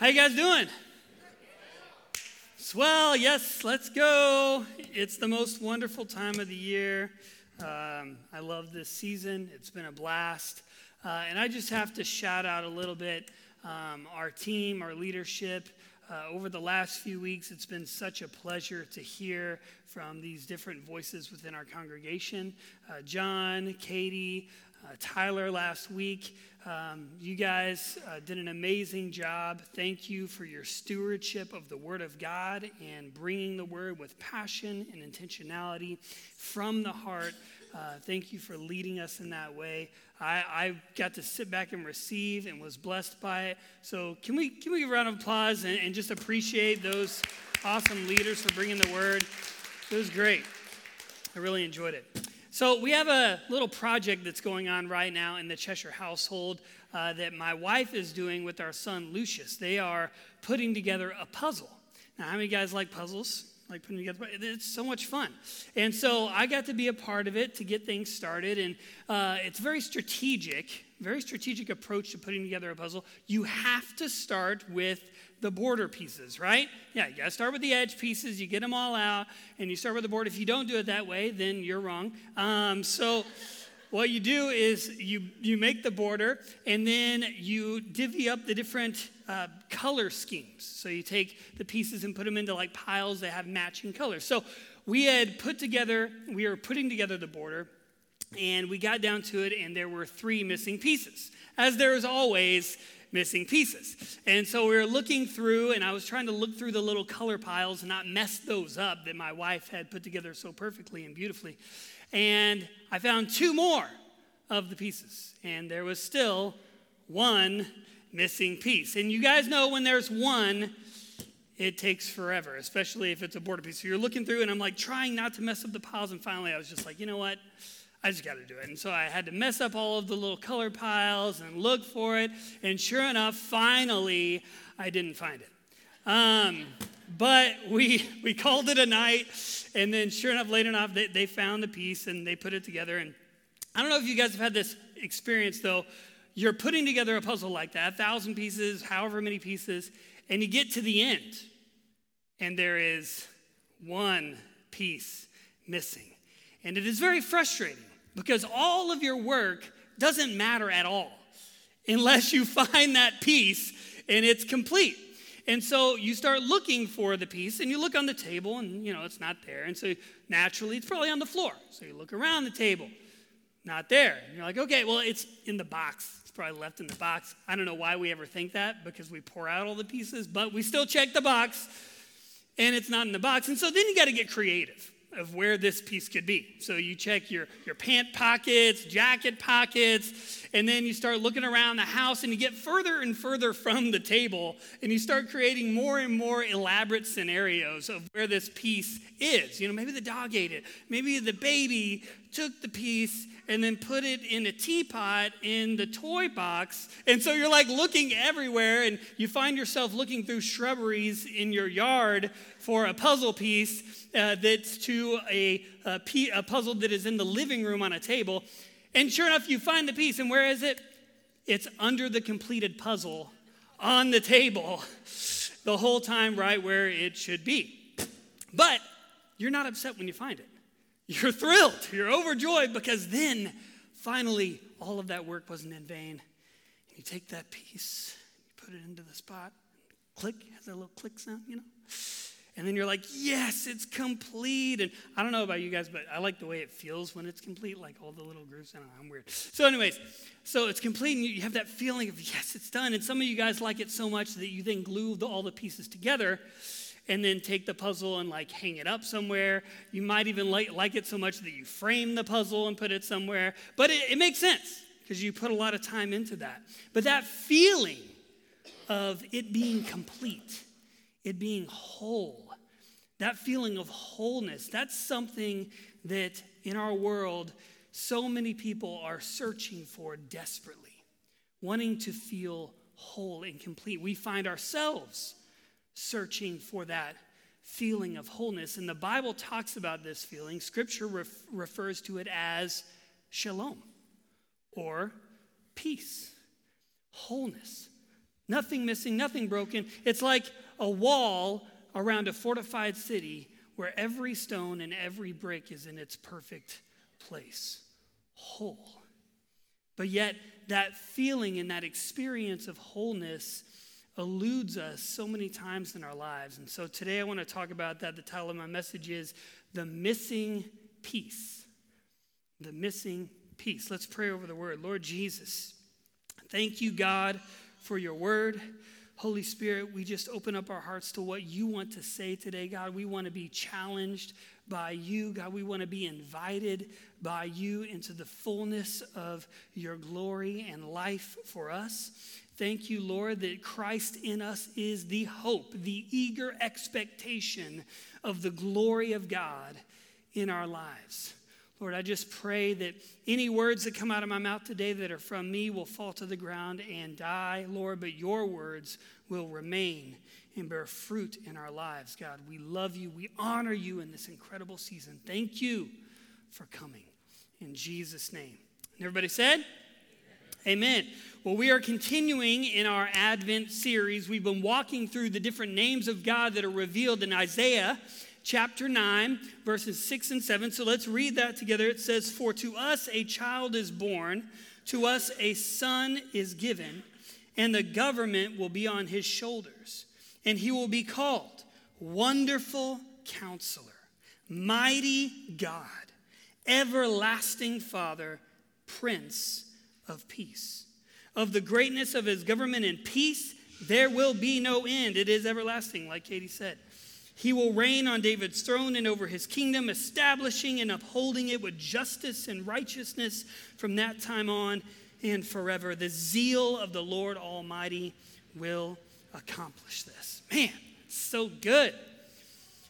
How you guys doing? Swell, yes, let's go. It's the most wonderful time of the year. Um, I love this season. It's been a blast. Uh, and I just have to shout out a little bit um, our team, our leadership. Uh, over the last few weeks, it's been such a pleasure to hear from these different voices within our congregation. Uh, John, Katie, uh, Tyler last week. Um, you guys uh, did an amazing job. Thank you for your stewardship of the Word of God and bringing the Word with passion and intentionality from the heart. Uh, thank you for leading us in that way. I, I, got to sit back and receive and was blessed by it. So, can we, can we give a round of applause and, and just appreciate those awesome leaders for bringing the Word? It was great. I really enjoyed it. So, we have a little project that's going on right now in the Cheshire household uh, that my wife is doing with our son Lucius. They are putting together a puzzle. Now, how many guys like puzzles? Like putting together, it's so much fun. And so I got to be a part of it to get things started. And uh, it's very strategic, very strategic approach to putting together a puzzle. You have to start with the border pieces, right? Yeah, you gotta start with the edge pieces, you get them all out, and you start with the border. If you don't do it that way, then you're wrong. Um, so, what you do is you, you make the border and then you divvy up the different uh, color schemes. So you take the pieces and put them into like piles that have matching colors. So we had put together, we were putting together the border and we got down to it and there were three missing pieces. As there is always, missing pieces. And so we were looking through, and I was trying to look through the little color piles and not mess those up that my wife had put together so perfectly and beautifully. And I found two more of the pieces, and there was still one missing piece. And you guys know when there's one, it takes forever, especially if it's a border piece. So you're looking through, and I'm like trying not to mess up the piles, and finally I was just like, you know what? I just got to do it. And so I had to mess up all of the little color piles and look for it. And sure enough, finally, I didn't find it. Um, but we, we called it a night. And then, sure enough, late enough, they, they found the piece and they put it together. And I don't know if you guys have had this experience, though. You're putting together a puzzle like that, a thousand pieces, however many pieces, and you get to the end, and there is one piece missing. And it is very frustrating because all of your work doesn't matter at all unless you find that piece and it's complete. And so you start looking for the piece and you look on the table and you know it's not there. And so naturally it's probably on the floor. So you look around the table, not there. And you're like, okay, well, it's in the box. It's probably left in the box. I don't know why we ever think that because we pour out all the pieces, but we still check the box and it's not in the box. And so then you got to get creative of where this piece could be. So you check your, your pant pockets, jacket pockets, and then you start looking around the house and you get further and further from the table and you start creating more and more elaborate scenarios of where this piece is. You know, maybe the dog ate it, maybe the baby took the piece and then put it in a teapot in the toy box. And so you're like looking everywhere, and you find yourself looking through shrubberies in your yard for a puzzle piece uh, that's to a, a, a puzzle that is in the living room on a table. And sure enough, you find the piece, and where is it? It's under the completed puzzle on the table the whole time, right where it should be. But you're not upset when you find it. You're thrilled, you're overjoyed because then finally all of that work wasn't in vain. You take that piece, you put it into the spot, click, has that little click sound, you know? And then you're like, yes, it's complete. And I don't know about you guys, but I like the way it feels when it's complete, like all the little grooves. I don't know, I'm weird. So, anyways, so it's complete, and you have that feeling of, yes, it's done. And some of you guys like it so much that you then glue the, all the pieces together and then take the puzzle and like hang it up somewhere. You might even like, like it so much that you frame the puzzle and put it somewhere. But it, it makes sense because you put a lot of time into that. But that feeling of it being complete, it being whole, that feeling of wholeness, that's something that in our world, so many people are searching for desperately, wanting to feel whole and complete. We find ourselves searching for that feeling of wholeness. And the Bible talks about this feeling. Scripture ref- refers to it as shalom or peace, wholeness. Nothing missing, nothing broken. It's like a wall around a fortified city where every stone and every brick is in its perfect place, whole. But yet, that feeling and that experience of wholeness eludes us so many times in our lives. And so today I want to talk about that. The title of my message is The Missing Piece. The Missing Piece. Let's pray over the word. Lord Jesus, thank you, God, for your word. Holy Spirit, we just open up our hearts to what you want to say today, God. We want to be challenged by you, God. We want to be invited by you into the fullness of your glory and life for us. Thank you, Lord, that Christ in us is the hope, the eager expectation of the glory of God in our lives. Lord, I just pray that any words that come out of my mouth today that are from me will fall to the ground and die, Lord, but your words will remain and bear fruit in our lives, God. We love you. We honor you in this incredible season. Thank you for coming. In Jesus' name. And everybody said? Amen. Well, we are continuing in our Advent series. We've been walking through the different names of God that are revealed in Isaiah chapter 9, verses 6 and 7. So let's read that together. It says, For to us a child is born, to us a son is given, and the government will be on his shoulders. And he will be called Wonderful Counselor, Mighty God, Everlasting Father, Prince of Peace. Of the greatness of his government and peace, there will be no end. It is everlasting, like Katie said. He will reign on David's throne and over his kingdom, establishing and upholding it with justice and righteousness from that time on and forever. The zeal of the Lord Almighty will accomplish this. Man, so good.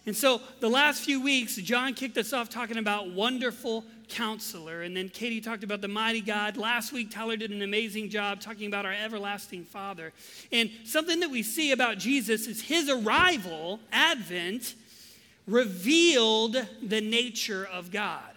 And so the last few weeks, John kicked us off talking about wonderful counselor. And then Katie talked about the mighty God. Last week, Tyler did an amazing job talking about our everlasting Father. And something that we see about Jesus is his arrival, Advent, revealed the nature of God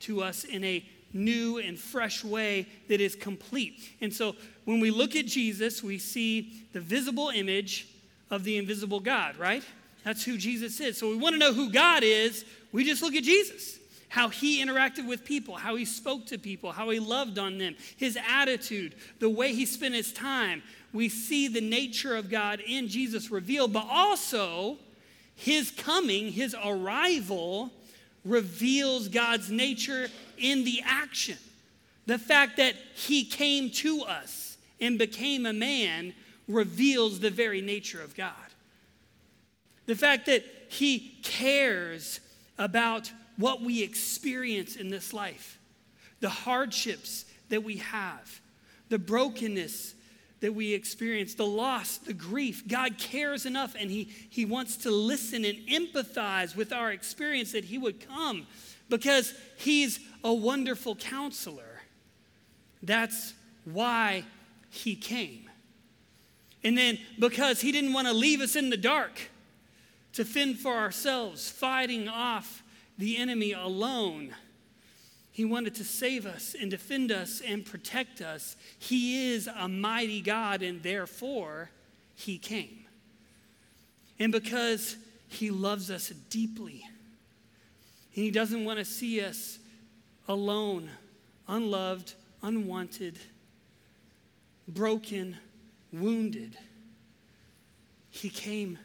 to us in a new and fresh way that is complete. And so when we look at Jesus, we see the visible image of the invisible God, right? That's who Jesus is. So we want to know who God is, we just look at Jesus how he interacted with people, how he spoke to people, how he loved on them, his attitude, the way he spent his time. We see the nature of God in Jesus revealed, but also his coming, his arrival, reveals God's nature in the action. The fact that he came to us and became a man reveals the very nature of God. The fact that he cares about what we experience in this life, the hardships that we have, the brokenness that we experience, the loss, the grief. God cares enough and he, he wants to listen and empathize with our experience that He would come because He's a wonderful counselor. That's why He came. And then because He didn't want to leave us in the dark to fend for ourselves, fighting off the enemy alone. He wanted to save us and defend us and protect us. He is a mighty God, and therefore, He came. And because He loves us deeply, and He doesn't want to see us alone, unloved, unwanted, broken, wounded, He came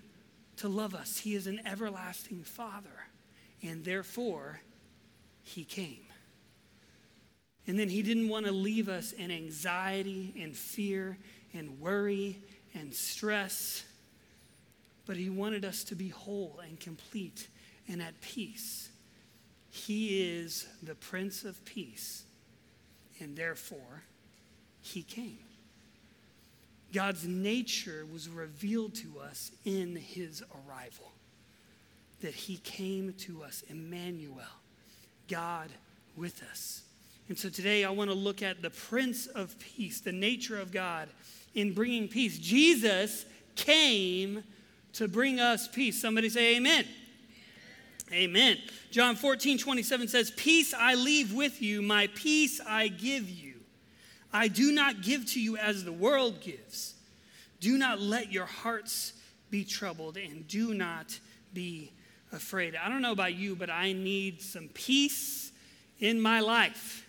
to love us. He is an everlasting Father and therefore he came. And then he didn't want to leave us in anxiety and fear and worry and stress, but he wanted us to be whole and complete and at peace. He is the Prince of Peace, and therefore he came. God's nature was revealed to us in his arrival that he came to us, Emmanuel, God with us. And so today I want to look at the Prince of Peace, the nature of God in bringing peace. Jesus came to bring us peace. Somebody say, Amen. Amen. John 14, 27 says, Peace I leave with you, my peace I give you. I do not give to you as the world gives. Do not let your hearts be troubled and do not be afraid. I don't know about you, but I need some peace in my life.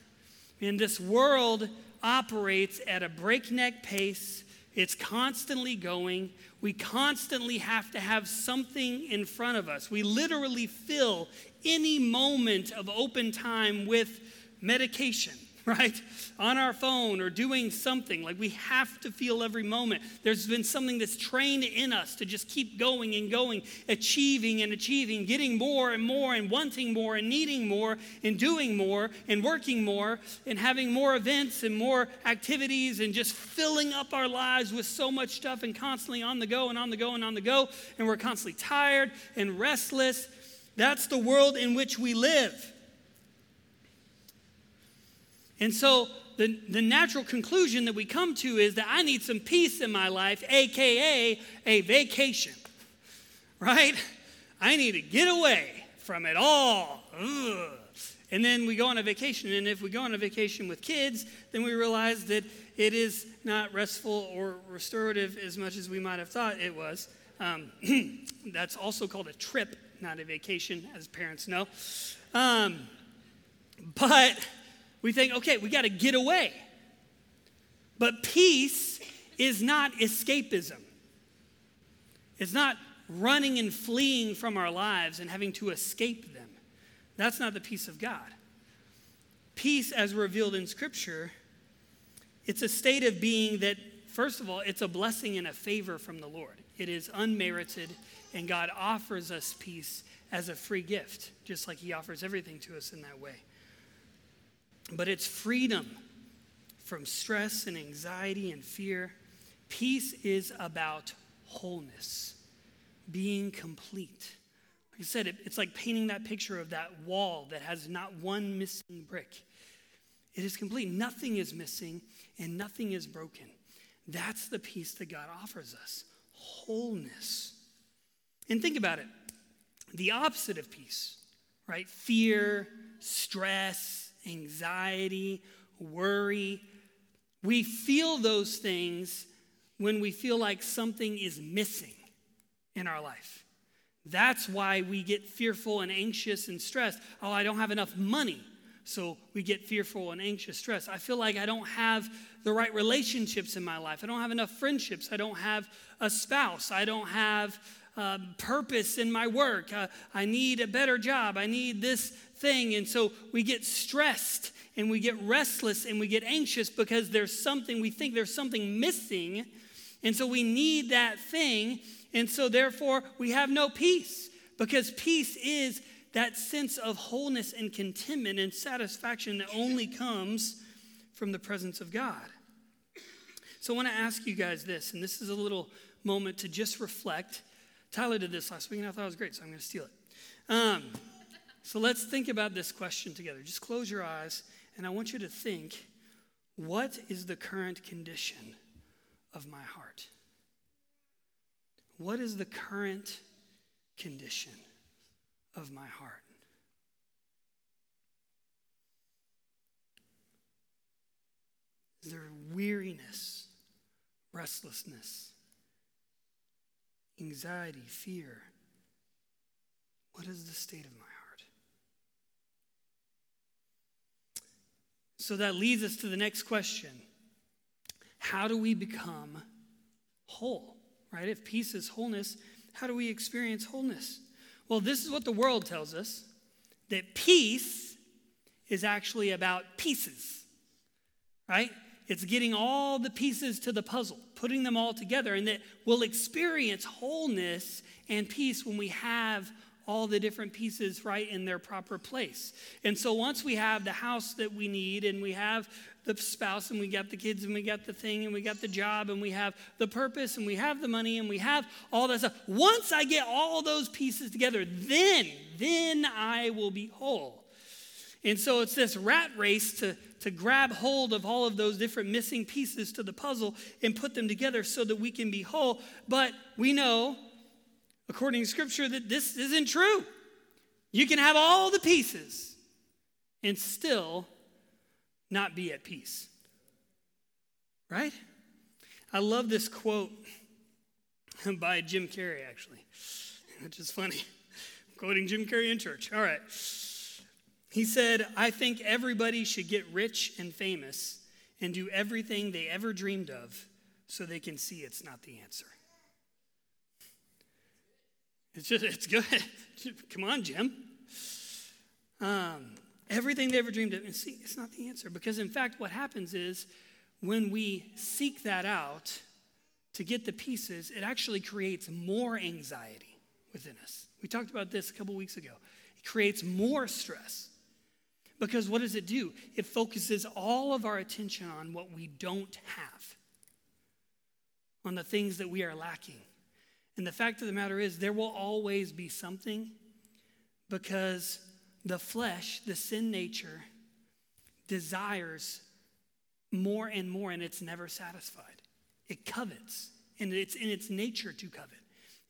And this world operates at a breakneck pace, it's constantly going. We constantly have to have something in front of us. We literally fill any moment of open time with medication right? On our phone or doing something. Like we have to feel every moment. There's been something that's trained in us to just keep going and going, achieving and achieving, getting more and more and wanting more and needing more and doing more and working more and having more events and more activities and just filling up our lives with so much stuff and constantly on the go and on the go and on the go. And we're constantly tired and restless. That's the world in which we live. And so the, the natural conclusion that we come to is that I need some peace in my life, AKA a vacation, right? I need to get away from it all. Ugh. And then we go on a vacation. And if we go on a vacation with kids, then we realize that it is not restful or restorative as much as we might have thought it was. Um, that's also called a trip, not a vacation, as parents know. Um, but we think, okay, we got to get away. But peace is not escapism. It's not running and fleeing from our lives and having to escape them. That's not the peace of God. Peace, as revealed in Scripture, it's a state of being that, first of all, it's a blessing and a favor from the Lord. It is unmerited, and God offers us peace as a free gift, just like He offers everything to us in that way but it's freedom from stress and anxiety and fear. Peace is about wholeness, being complete. Like I said, it, it's like painting that picture of that wall that has not one missing brick. It is complete. Nothing is missing and nothing is broken. That's the peace that God offers us wholeness. And think about it the opposite of peace, right? Fear, stress, anxiety, worry. We feel those things when we feel like something is missing in our life. That's why we get fearful and anxious and stressed. Oh, I don't have enough money. So we get fearful and anxious, stressed. I feel like I don't have the right relationships in my life. I don't have enough friendships. I don't have a spouse. I don't have uh, purpose in my work. Uh, I need a better job. I need this thing. And so we get stressed and we get restless and we get anxious because there's something, we think there's something missing. And so we need that thing. And so therefore we have no peace because peace is that sense of wholeness and contentment and satisfaction that only comes from the presence of God. So I want to ask you guys this, and this is a little moment to just reflect. Tyler did this last week, and I thought it was great, so I'm going to steal it. Um, so let's think about this question together. Just close your eyes, and I want you to think what is the current condition of my heart? What is the current condition of my heart? Is there weariness, restlessness, anxiety, fear? What is the state of my heart? So that leads us to the next question How do we become whole? Right? If peace is wholeness, how do we experience wholeness? Well, this is what the world tells us that peace is actually about pieces, right? It's getting all the pieces to the puzzle, putting them all together, and that we'll experience wholeness and peace when we have all the different pieces right in their proper place. And so once we have the house that we need and we have the spouse and we got the kids and we got the thing and we got the job and we have the purpose and we have the money and we have all that stuff. Once I get all those pieces together, then, then I will be whole. And so it's this rat race to, to grab hold of all of those different missing pieces to the puzzle and put them together so that we can be whole. But we know according to Scripture, that this isn't true. You can have all the pieces and still not be at peace. Right? I love this quote by Jim Carrey, actually, which is funny. I'm quoting Jim Carrey in church. All right. He said, I think everybody should get rich and famous and do everything they ever dreamed of so they can see it's not the answer. It's just, it's good. Come on, Jim. Um, everything they ever dreamed of, and see, it's not the answer. Because in fact, what happens is when we seek that out to get the pieces, it actually creates more anxiety within us. We talked about this a couple weeks ago. It creates more stress. Because what does it do? It focuses all of our attention on what we don't have, on the things that we are lacking. And the fact of the matter is, there will always be something because the flesh, the sin nature, desires more and more, and it's never satisfied. It covets, and it's in its nature to covet.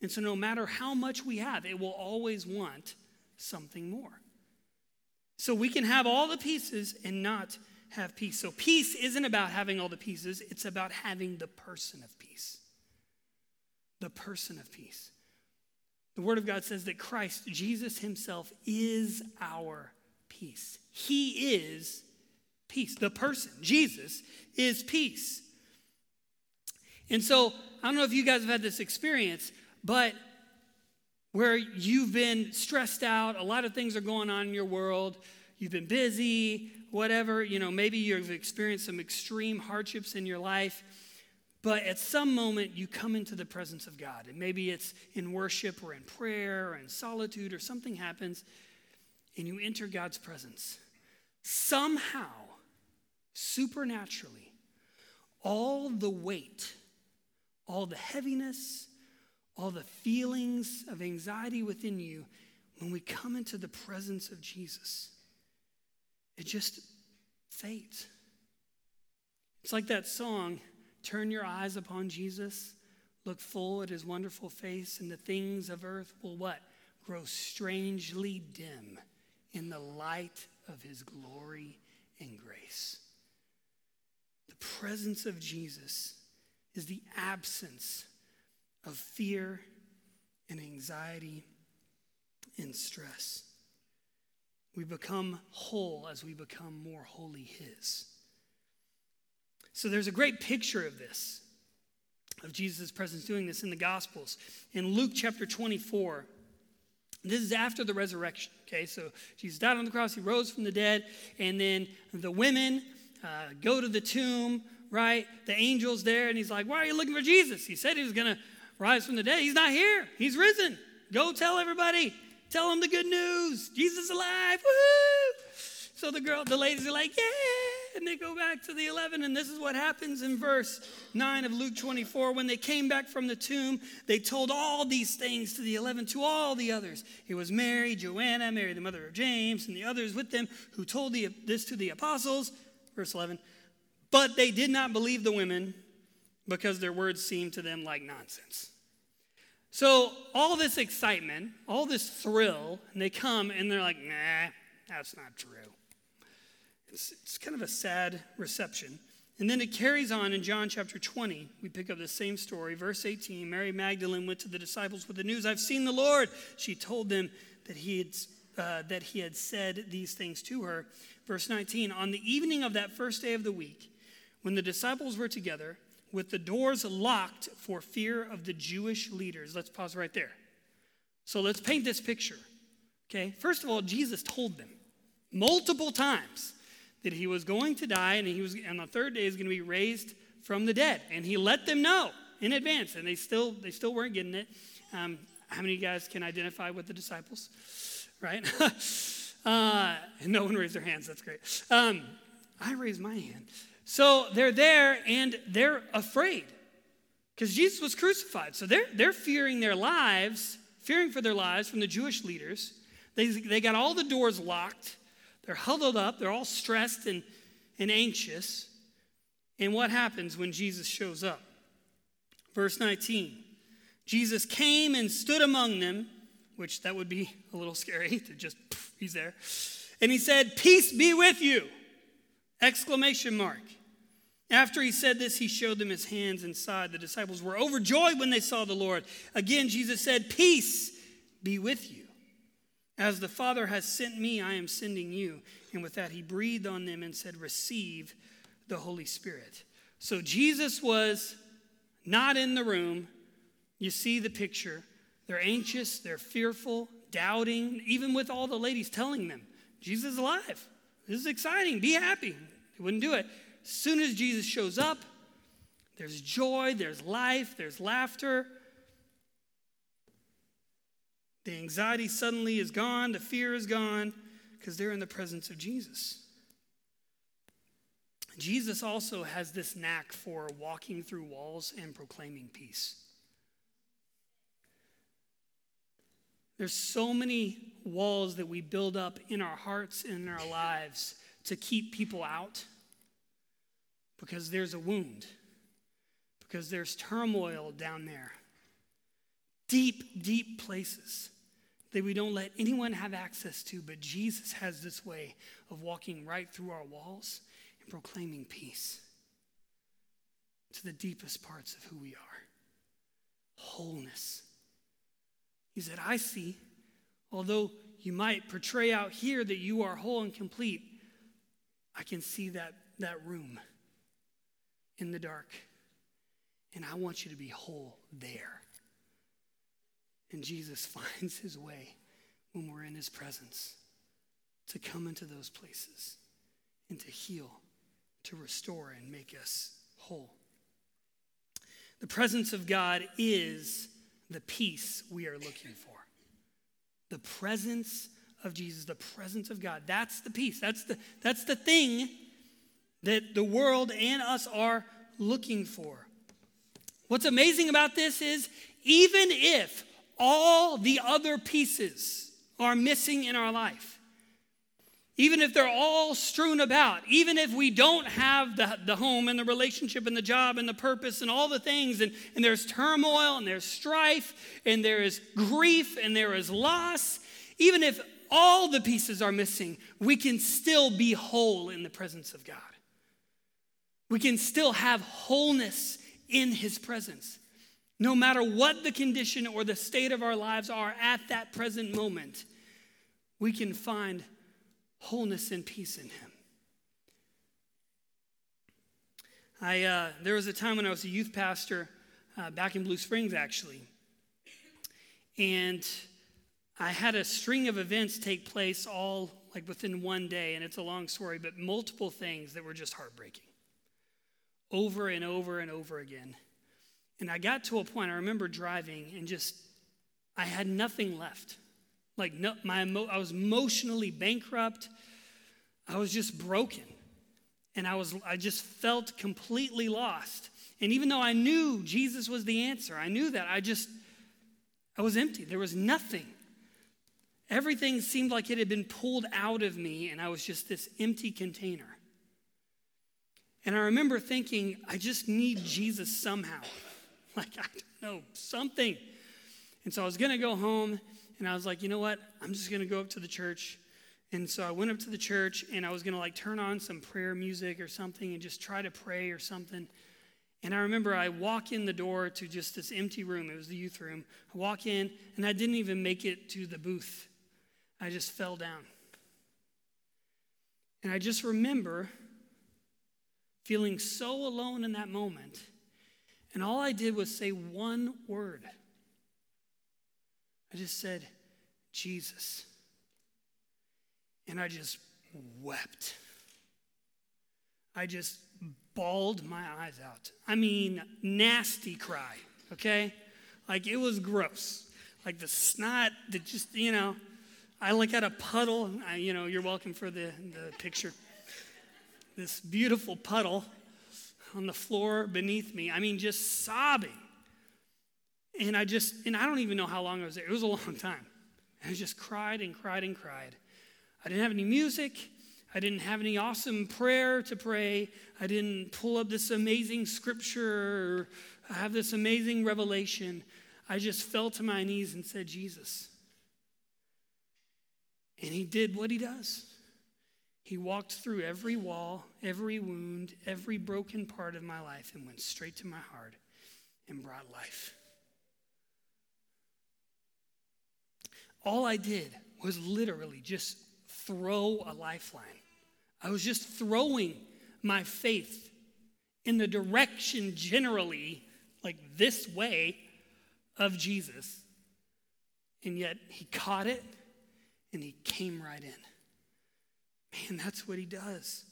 And so, no matter how much we have, it will always want something more. So we can have all the pieces and not have peace. So peace isn't about having all the pieces, it's about having the person of peace. The person of peace. The Word of God says that Christ, Jesus Himself, is our peace. He is peace. The person, Jesus, is peace. And so, I don't know if you guys have had this experience, but where you've been stressed out, a lot of things are going on in your world, you've been busy, whatever, you know, maybe you've experienced some extreme hardships in your life, but at some moment you come into the presence of God. And maybe it's in worship or in prayer or in solitude or something happens, and you enter God's presence. Somehow, supernaturally, all the weight, all the heaviness, all the feelings of anxiety within you, when we come into the presence of Jesus, it just fades. It's like that song, Turn Your Eyes Upon Jesus, look full at his wonderful face, and the things of earth will what? Grow strangely dim in the light of his glory and grace. The presence of Jesus is the absence of fear and anxiety and stress. We become whole as we become more wholly His. So there's a great picture of this, of Jesus' presence doing this in the Gospels. In Luke chapter 24, this is after the resurrection, okay? So Jesus died on the cross, he rose from the dead, and then the women uh, go to the tomb, right? The angel's there, and he's like, Why are you looking for Jesus? He said he was going to rise from the dead. He's not here. He's risen. Go tell everybody. Tell them the good news. Jesus alive. Woohoo! So the girl, the ladies are like, yeah. And they go back to the 11. And this is what happens in verse 9 of Luke 24. When they came back from the tomb, they told all these things to the 11, to all the others. It was Mary, Joanna, Mary, the mother of James, and the others with them who told the, this to the apostles. Verse 11. But they did not believe the women because their words seemed to them like nonsense. So, all this excitement, all this thrill, and they come and they're like, nah, that's not true. It's, it's kind of a sad reception. And then it carries on in John chapter 20. We pick up the same story. Verse 18 Mary Magdalene went to the disciples with the news I've seen the Lord. She told them that he had. Uh, that he had said these things to her. Verse 19 On the evening of that first day of the week, when the disciples were together, with the doors locked for fear of the Jewish leaders. Let's pause right there. So let's paint this picture. Okay, first of all, Jesus told them multiple times that he was going to die and he was on the third day is going to be raised from the dead, and he let them know in advance, and they still they still weren't getting it. Um, how many of you guys can identify with the disciples? Right? uh, no one raised their hands. That's great. Um, I raised my hand. So they're there and they're afraid because Jesus was crucified. So they're, they're fearing their lives, fearing for their lives from the Jewish leaders. They, they got all the doors locked. They're huddled up. They're all stressed and, and anxious. And what happens when Jesus shows up? Verse 19 Jesus came and stood among them, which that would be a little scary to just, he's there. And he said, Peace be with you! Exclamation mark. After he said this, he showed them his hands and side. The disciples were overjoyed when they saw the Lord. Again, Jesus said, Peace be with you. As the Father has sent me, I am sending you. And with that, he breathed on them and said, Receive the Holy Spirit. So Jesus was not in the room. You see the picture. They're anxious, they're fearful, doubting, even with all the ladies telling them, Jesus is alive. This is exciting. Be happy. Wouldn't do it. As soon as Jesus shows up, there's joy, there's life, there's laughter. The anxiety suddenly is gone, the fear is gone, because they're in the presence of Jesus. Jesus also has this knack for walking through walls and proclaiming peace. There's so many walls that we build up in our hearts and in our lives to keep people out because there's a wound, because there's turmoil down there. Deep, deep places that we don't let anyone have access to, but Jesus has this way of walking right through our walls and proclaiming peace to the deepest parts of who we are wholeness. He said, I see, although you might portray out here that you are whole and complete, I can see that, that room in the dark. And I want you to be whole there. And Jesus finds his way when we're in his presence to come into those places and to heal, to restore, and make us whole. The presence of God is the peace we are looking for. The presence of Jesus, the presence of God. That's the peace. That's the, that's the thing that the world and us are looking for. What's amazing about this is even if all the other pieces are missing in our life, even if they're all strewn about, even if we don't have the, the home and the relationship and the job and the purpose and all the things, and, and there's turmoil and there's strife and there is grief and there is loss, even if all the pieces are missing, we can still be whole in the presence of God. We can still have wholeness in His presence. No matter what the condition or the state of our lives are at that present moment, we can find wholeness and peace in Him. I, uh, there was a time when I was a youth pastor uh, back in Blue Springs, actually. And I had a string of events take place all like within one day, and it's a long story, but multiple things that were just heartbreaking over and over and over again. And I got to a point, I remember driving and just, I had nothing left. Like, no, my, I was emotionally bankrupt. I was just broken. And I, was, I just felt completely lost. And even though I knew Jesus was the answer, I knew that, I just, I was empty. There was nothing. Everything seemed like it had been pulled out of me, and I was just this empty container. And I remember thinking, I just need Jesus somehow. Like, I don't know, something. And so I was going to go home, and I was like, you know what? I'm just going to go up to the church. And so I went up to the church, and I was going to like turn on some prayer music or something and just try to pray or something. And I remember I walk in the door to just this empty room. It was the youth room. I walk in, and I didn't even make it to the booth. I just fell down. And I just remember feeling so alone in that moment. And all I did was say one word. I just said, Jesus. And I just wept. I just bawled my eyes out. I mean, nasty cry, okay? Like it was gross. Like the snot that just, you know, I like had a puddle. I, you know, you're welcome for the, the picture this beautiful puddle on the floor beneath me. I mean, just sobbing. And I just, and I don't even know how long I was there. It was a long time. I just cried and cried and cried. I didn't have any music. I didn't have any awesome prayer to pray. I didn't pull up this amazing scripture or have this amazing revelation. I just fell to my knees and said, Jesus. And he did what he does. He walked through every wall, every wound, every broken part of my life and went straight to my heart and brought life. All I did was literally just throw a lifeline. I was just throwing my faith in the direction generally, like this way, of Jesus. And yet he caught it and he came right in. Man, that's what he does.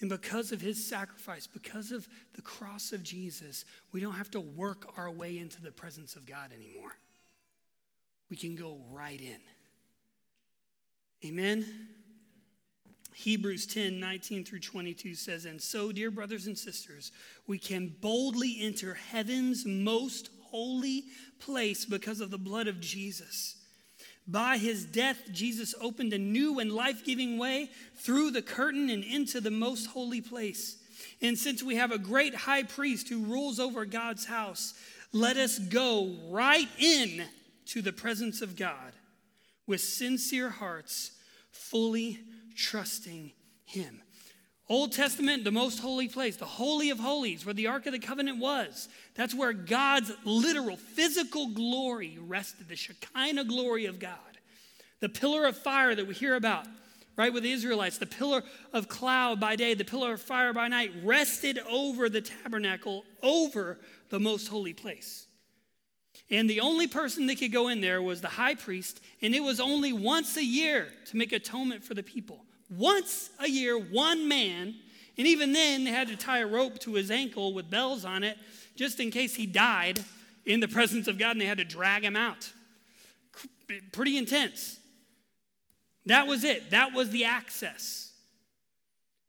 And because of his sacrifice, because of the cross of Jesus, we don't have to work our way into the presence of God anymore. We can go right in. Amen. Hebrews 10 19 through 22 says, And so, dear brothers and sisters, we can boldly enter heaven's most holy place because of the blood of Jesus. By his death, Jesus opened a new and life giving way through the curtain and into the most holy place. And since we have a great high priest who rules over God's house, let us go right in to the presence of God with sincere hearts, fully trusting him. Old Testament, the most holy place, the Holy of Holies, where the Ark of the Covenant was. That's where God's literal physical glory rested, the Shekinah glory of God. The pillar of fire that we hear about, right, with the Israelites, the pillar of cloud by day, the pillar of fire by night, rested over the tabernacle, over the most holy place. And the only person that could go in there was the high priest, and it was only once a year to make atonement for the people. Once a year, one man, and even then they had to tie a rope to his ankle with bells on it just in case he died in the presence of God and they had to drag him out. Pretty intense. That was it, that was the access.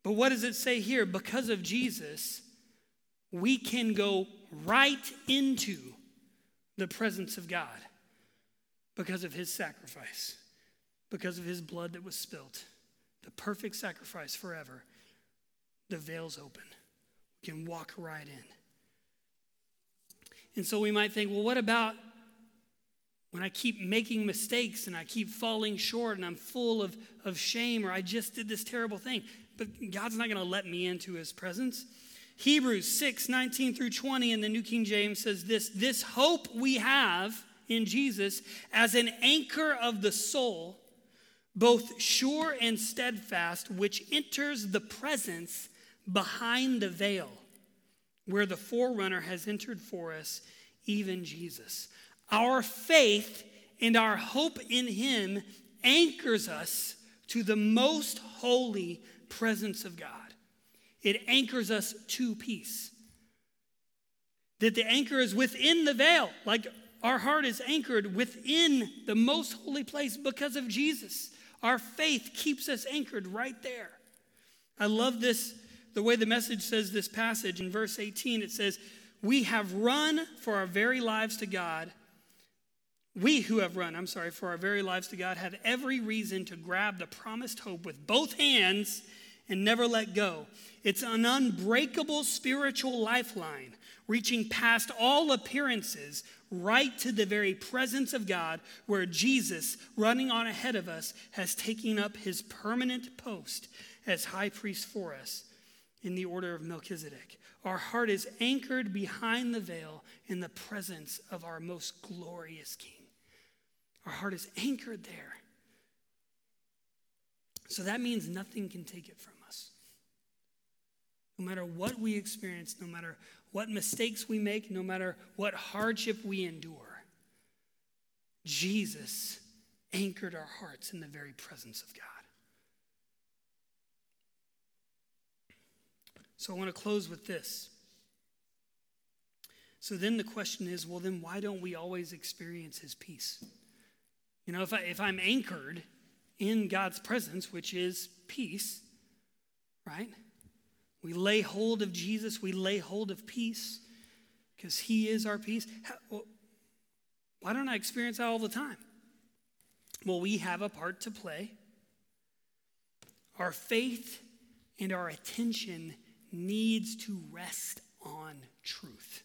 But what does it say here? Because of Jesus, we can go right into the presence of God because of his sacrifice, because of his blood that was spilt the perfect sacrifice forever, the veil's open. We can walk right in. And so we might think, well, what about when I keep making mistakes and I keep falling short and I'm full of, of shame or I just did this terrible thing? But God's not going to let me into his presence. Hebrews 6 19 through 20 in the New King James says this This hope we have in Jesus as an anchor of the soul both sure and steadfast, which enters the presence behind the veil, where the forerunner has entered for us, even Jesus. Our faith and our hope in him anchors us to the most holy presence of God. It anchors us to peace. That the anchor is within the veil, like our heart is anchored within the most holy place because of Jesus. Our faith keeps us anchored right there. I love this, the way the message says this passage in verse 18. It says, We have run for our very lives to God. We who have run, I'm sorry, for our very lives to God have every reason to grab the promised hope with both hands and never let go. It's an unbreakable spiritual lifeline reaching past all appearances right to the very presence of God, where Jesus, running on ahead of us, has taken up his permanent post as high priest for us in the order of Melchizedek. Our heart is anchored behind the veil in the presence of our most glorious King. Our heart is anchored there. So that means nothing can take it from. No matter what we experience, no matter what mistakes we make, no matter what hardship we endure, Jesus anchored our hearts in the very presence of God. So I want to close with this. So then the question is well, then why don't we always experience his peace? You know, if, I, if I'm anchored in God's presence, which is peace, right? We lay hold of Jesus, we lay hold of peace because He is our peace. How, why don't I experience that all the time? Well, we have a part to play. Our faith and our attention needs to rest on truth.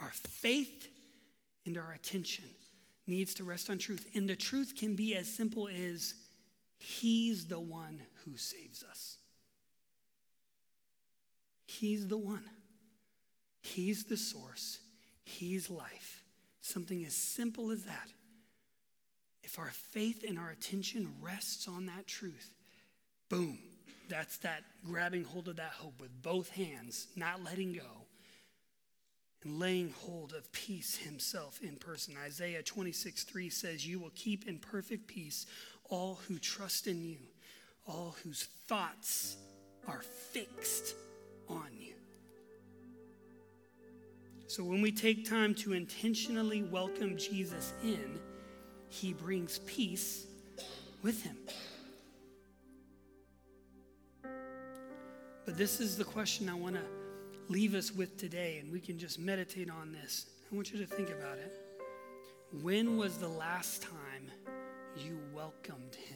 Our faith and our attention needs to rest on truth. And the truth can be as simple as He's the one who saves us. He's the one. He's the source. He's life. Something as simple as that. If our faith and our attention rests on that truth, boom, that's that grabbing hold of that hope with both hands, not letting go, and laying hold of peace himself in person. Isaiah 26 3 says, You will keep in perfect peace all who trust in you, all whose thoughts are fixed on you. So when we take time to intentionally welcome Jesus in, he brings peace with him. But this is the question I want to leave us with today, and we can just meditate on this. I want you to think about it. When was the last time you welcomed him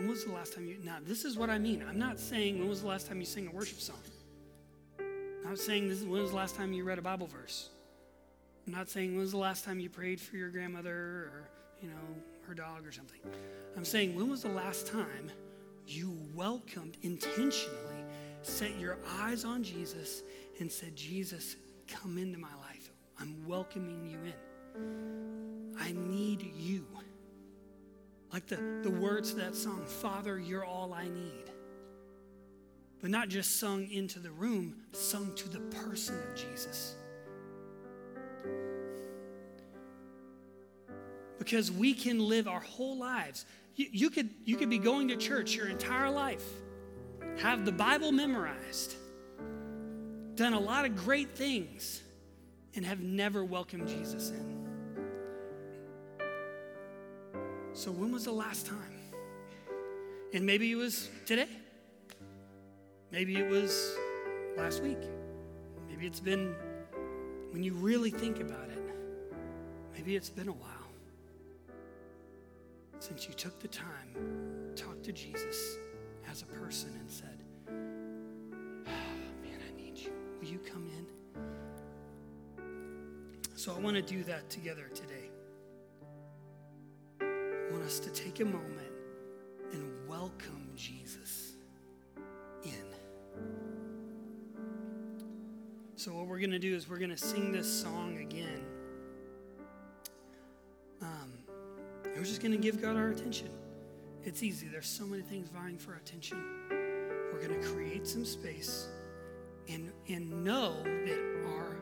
When was the last time you. Now, this is what I mean. I'm not saying when was the last time you sang a worship song. I'm not saying this is when was the last time you read a Bible verse. I'm not saying when was the last time you prayed for your grandmother or, you know, her dog or something. I'm saying when was the last time you welcomed intentionally, set your eyes on Jesus, and said, Jesus, come into my life. I'm welcoming you in. I need you. Like the, the words of that song, Father, you're all I need. But not just sung into the room, sung to the person of Jesus. Because we can live our whole lives you, you, could, you could be going to church your entire life, have the Bible memorized, done a lot of great things, and have never welcomed Jesus in. So, when was the last time? And maybe it was today. Maybe it was last week. Maybe it's been when you really think about it. Maybe it's been a while since you took the time, talk to Jesus as a person and said, oh, man, I need you. Will you come in? So I want to do that together today. Us to take a moment and welcome Jesus in. So, what we're going to do is we're going to sing this song again. Um, we're just going to give God our attention. It's easy. There's so many things vying for our attention. We're going to create some space and, and know that our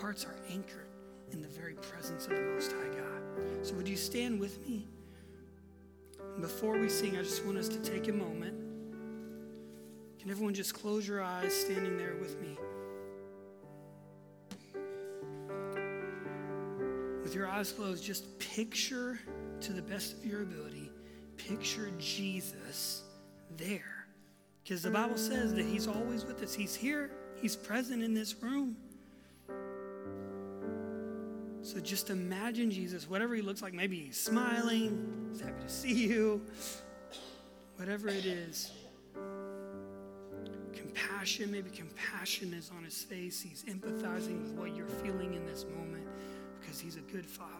hearts are anchored in the very presence of the Most High God. So, would you stand with me? Before we sing, I just want us to take a moment. Can everyone just close your eyes standing there with me? with your eyes closed, just picture to the best of your ability, picture Jesus there. Because the Bible says that He's always with us, He's here, He's present in this room. So just imagine Jesus, whatever He looks like. Maybe He's smiling, He's happy to see you, whatever it is. Compassion, maybe compassion is on His face. He's empathizing with what you're feeling in this moment because he's a good father.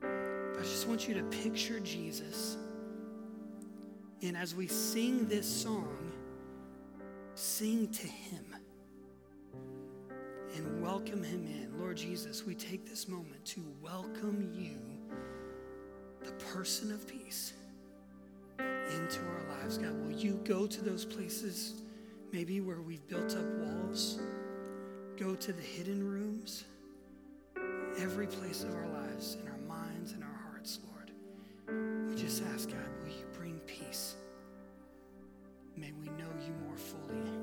But I just want you to picture Jesus. And as we sing this song, sing to him and welcome him in. Lord Jesus, we take this moment to welcome you, the person of peace, into our lives. God, will you go to those places maybe where we've built up walls? Go to the hidden rooms every place of our lives, in our minds and our hearts, Lord. We just ask, God, will you bring peace? May we know you more fully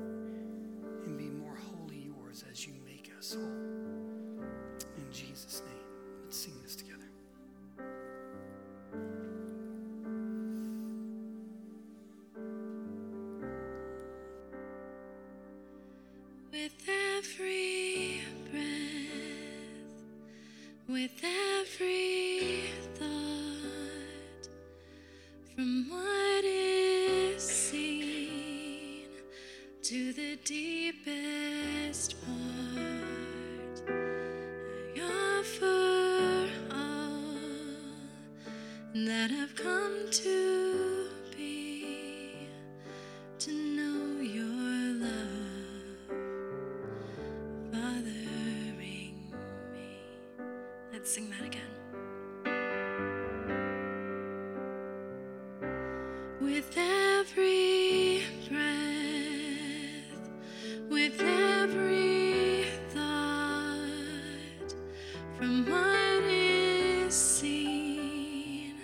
from what is seen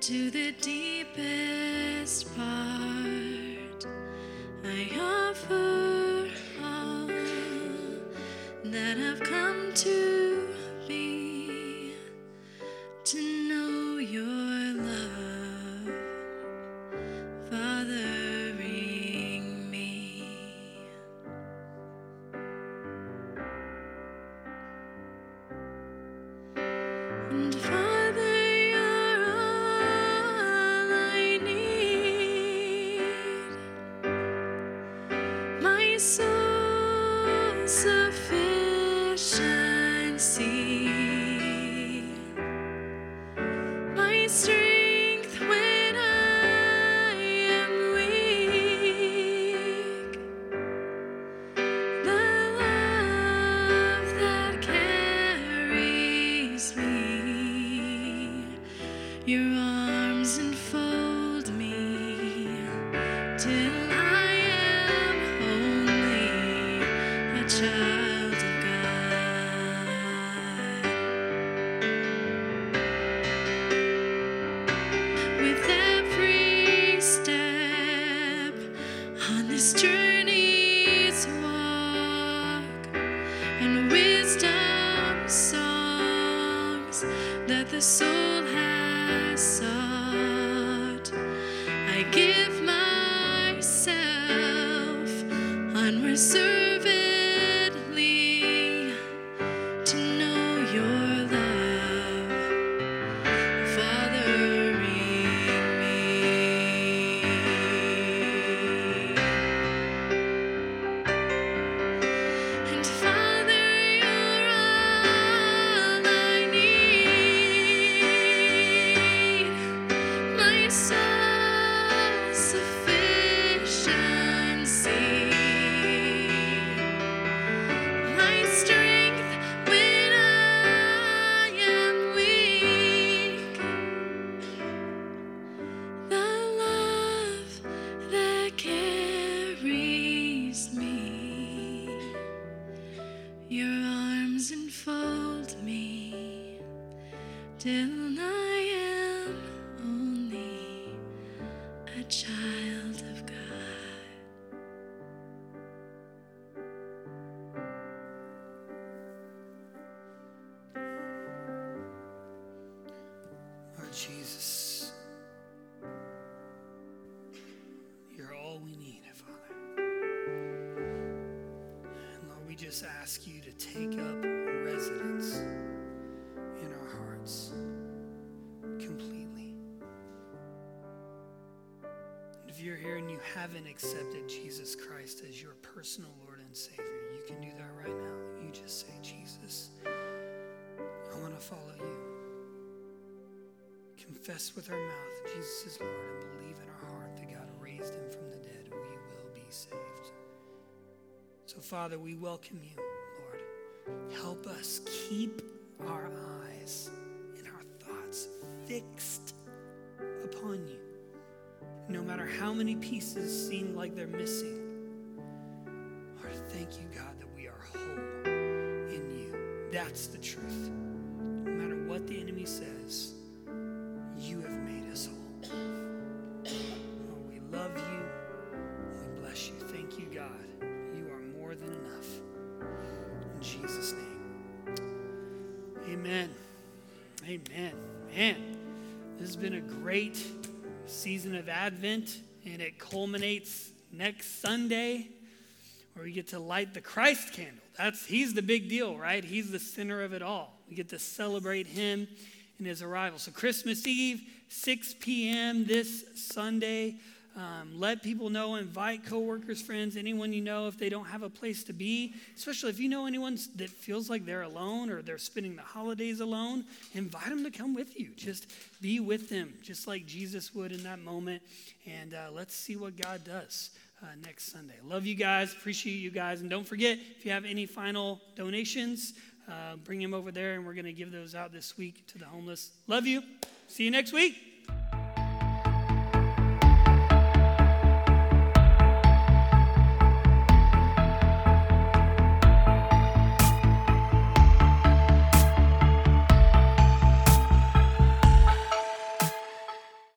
to the deepest part, I am only a child of God. Lord Jesus, you're all we need, Father. Lord, we just ask you to you're here and you haven't accepted Jesus Christ as your personal Lord and Savior, you can do that right now. You just say, Jesus, I want to follow you confess with our mouth Jesus is Lord and believe in our heart that God raised him from the dead, we will be saved. So, Father, we welcome you, Lord. Help us keep how many pieces seem like they're missing, Lord, thank you, God, that we are whole in you. That's the truth. No matter what the enemy says, you have made us whole. Lord, we love you. We bless you. Thank you, God. You are more than enough. In Jesus' name. Amen. Amen. Man, this has been a great season of Advent, and it culminates next Sunday where we get to light the Christ candle. That's he's the big deal, right? He's the center of it all. We get to celebrate him and his arrival. So Christmas Eve, 6 p.m. this Sunday. Um, let people know, invite coworkers, friends, anyone you know if they don't have a place to be, especially if you know anyone that feels like they're alone or they're spending the holidays alone, invite them to come with you. Just be with them, just like Jesus would in that moment. And uh, let's see what God does. Uh, next Sunday. Love you guys. Appreciate you guys. And don't forget, if you have any final donations, uh, bring them over there, and we're going to give those out this week to the homeless. Love you. See you next week.